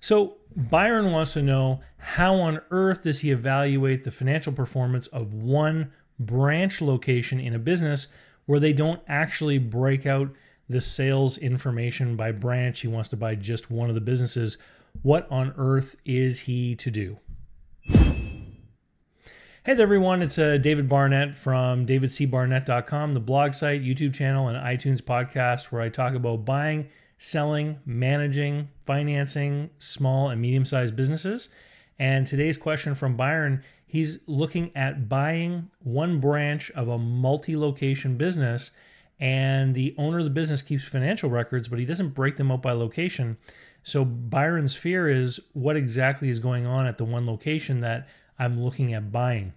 So Byron wants to know how on earth does he evaluate the financial performance of one branch location in a business where they don't actually break out the sales information by branch. He wants to buy just one of the businesses. What on earth is he to do? Hey there, everyone. It's uh, David Barnett from davidcbarnett.com, the blog site, YouTube channel, and iTunes podcast where I talk about buying, selling, managing, financing small and medium sized businesses. And today's question from Byron he's looking at buying one branch of a multi location business. And the owner of the business keeps financial records, but he doesn't break them up by location. So Byron's fear is what exactly is going on at the one location that I'm looking at buying.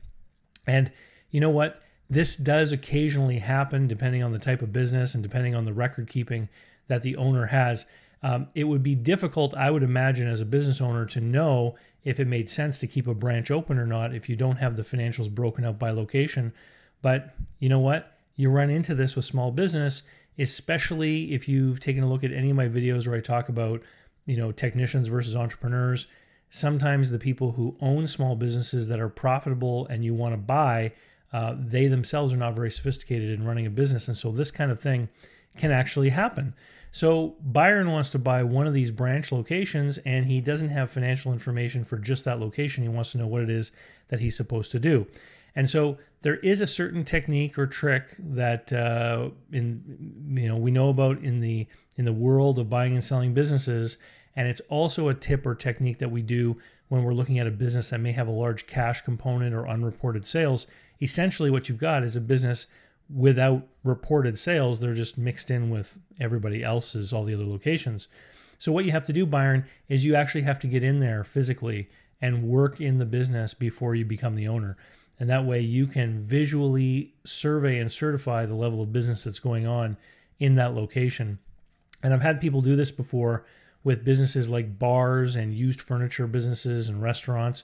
And you know what? This does occasionally happen depending on the type of business and depending on the record keeping that the owner has. Um, it would be difficult, I would imagine, as a business owner to know if it made sense to keep a branch open or not if you don't have the financials broken up by location. But you know what? You run into this with small business, especially if you've taken a look at any of my videos where I talk about, you know, technicians versus entrepreneurs. Sometimes the people who own small businesses that are profitable and you want to buy, uh, they themselves are not very sophisticated in running a business. And so this kind of thing can actually happen. So Byron wants to buy one of these branch locations and he doesn't have financial information for just that location. He wants to know what it is that he's supposed to do. And so there is a certain technique or trick that uh, in you know we know about in the in the world of buying and selling businesses, and it's also a tip or technique that we do when we're looking at a business that may have a large cash component or unreported sales. Essentially, what you've got is a business without reported sales. They're just mixed in with everybody else's, all the other locations. So, what you have to do, Byron, is you actually have to get in there physically and work in the business before you become the owner. And that way you can visually survey and certify the level of business that's going on in that location. And I've had people do this before with businesses like bars and used furniture businesses and restaurants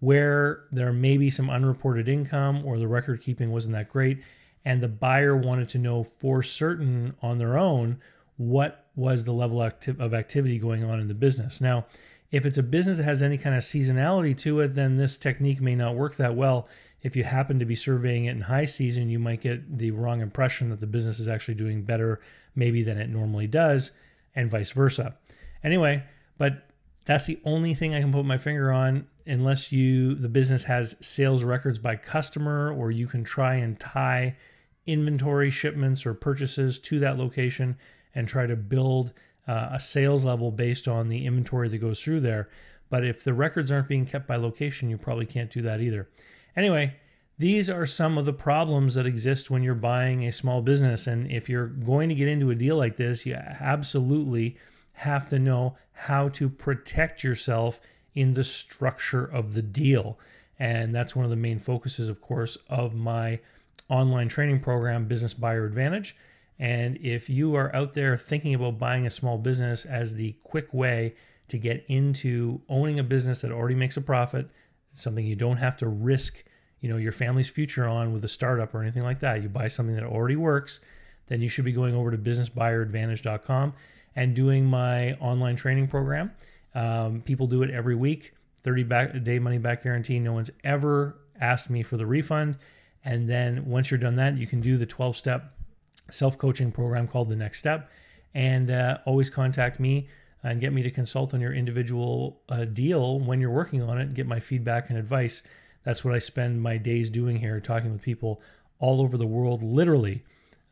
where there may be some unreported income or the record keeping wasn't that great and the buyer wanted to know for certain on their own what was the level of activity going on in the business. Now, if it's a business that has any kind of seasonality to it, then this technique may not work that well. If you happen to be surveying it in high season, you might get the wrong impression that the business is actually doing better, maybe than it normally does, and vice versa. Anyway, but that's the only thing I can put my finger on unless you the business has sales records by customer or you can try and tie inventory shipments or purchases to that location and try to build uh, a sales level based on the inventory that goes through there. But if the records aren't being kept by location, you probably can't do that either. Anyway, these are some of the problems that exist when you're buying a small business. And if you're going to get into a deal like this, you absolutely have to know how to protect yourself in the structure of the deal. And that's one of the main focuses, of course, of my online training program, Business Buyer Advantage. And if you are out there thinking about buying a small business as the quick way to get into owning a business that already makes a profit, something you don't have to risk, you know, your family's future on with a startup or anything like that. You buy something that already works, then you should be going over to businessbuyeradvantage.com and doing my online training program. Um, people do it every week, 30 back, day money back guarantee. No one's ever asked me for the refund. And then once you're done that, you can do the 12 step self coaching program called The Next Step. And uh, always contact me and get me to consult on your individual uh, deal when you're working on it, get my feedback and advice. That's what I spend my days doing here, talking with people all over the world, literally.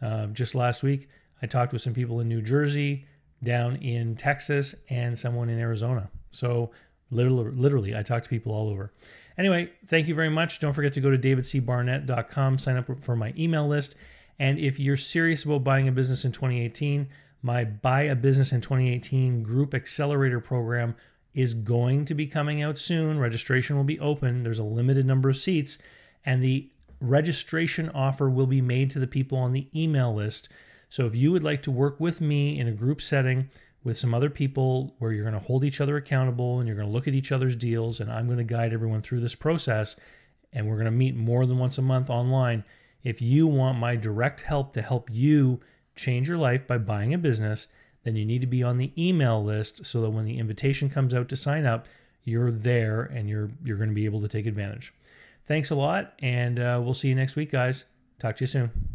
Uh, just last week, I talked with some people in New Jersey, down in Texas, and someone in Arizona. So, literally, literally I talk to people all over. Anyway, thank you very much. Don't forget to go to davidcbarnett.com, sign up for my email list. And if you're serious about buying a business in 2018, my Buy a Business in 2018 Group Accelerator program is going to be coming out soon. Registration will be open. There's a limited number of seats, and the registration offer will be made to the people on the email list. So if you would like to work with me in a group setting, with some other people where you're going to hold each other accountable and you're going to look at each other's deals and I'm going to guide everyone through this process and we're going to meet more than once a month online. If you want my direct help to help you change your life by buying a business, then you need to be on the email list so that when the invitation comes out to sign up, you're there and you're you're going to be able to take advantage. Thanks a lot, and uh, we'll see you next week, guys. Talk to you soon.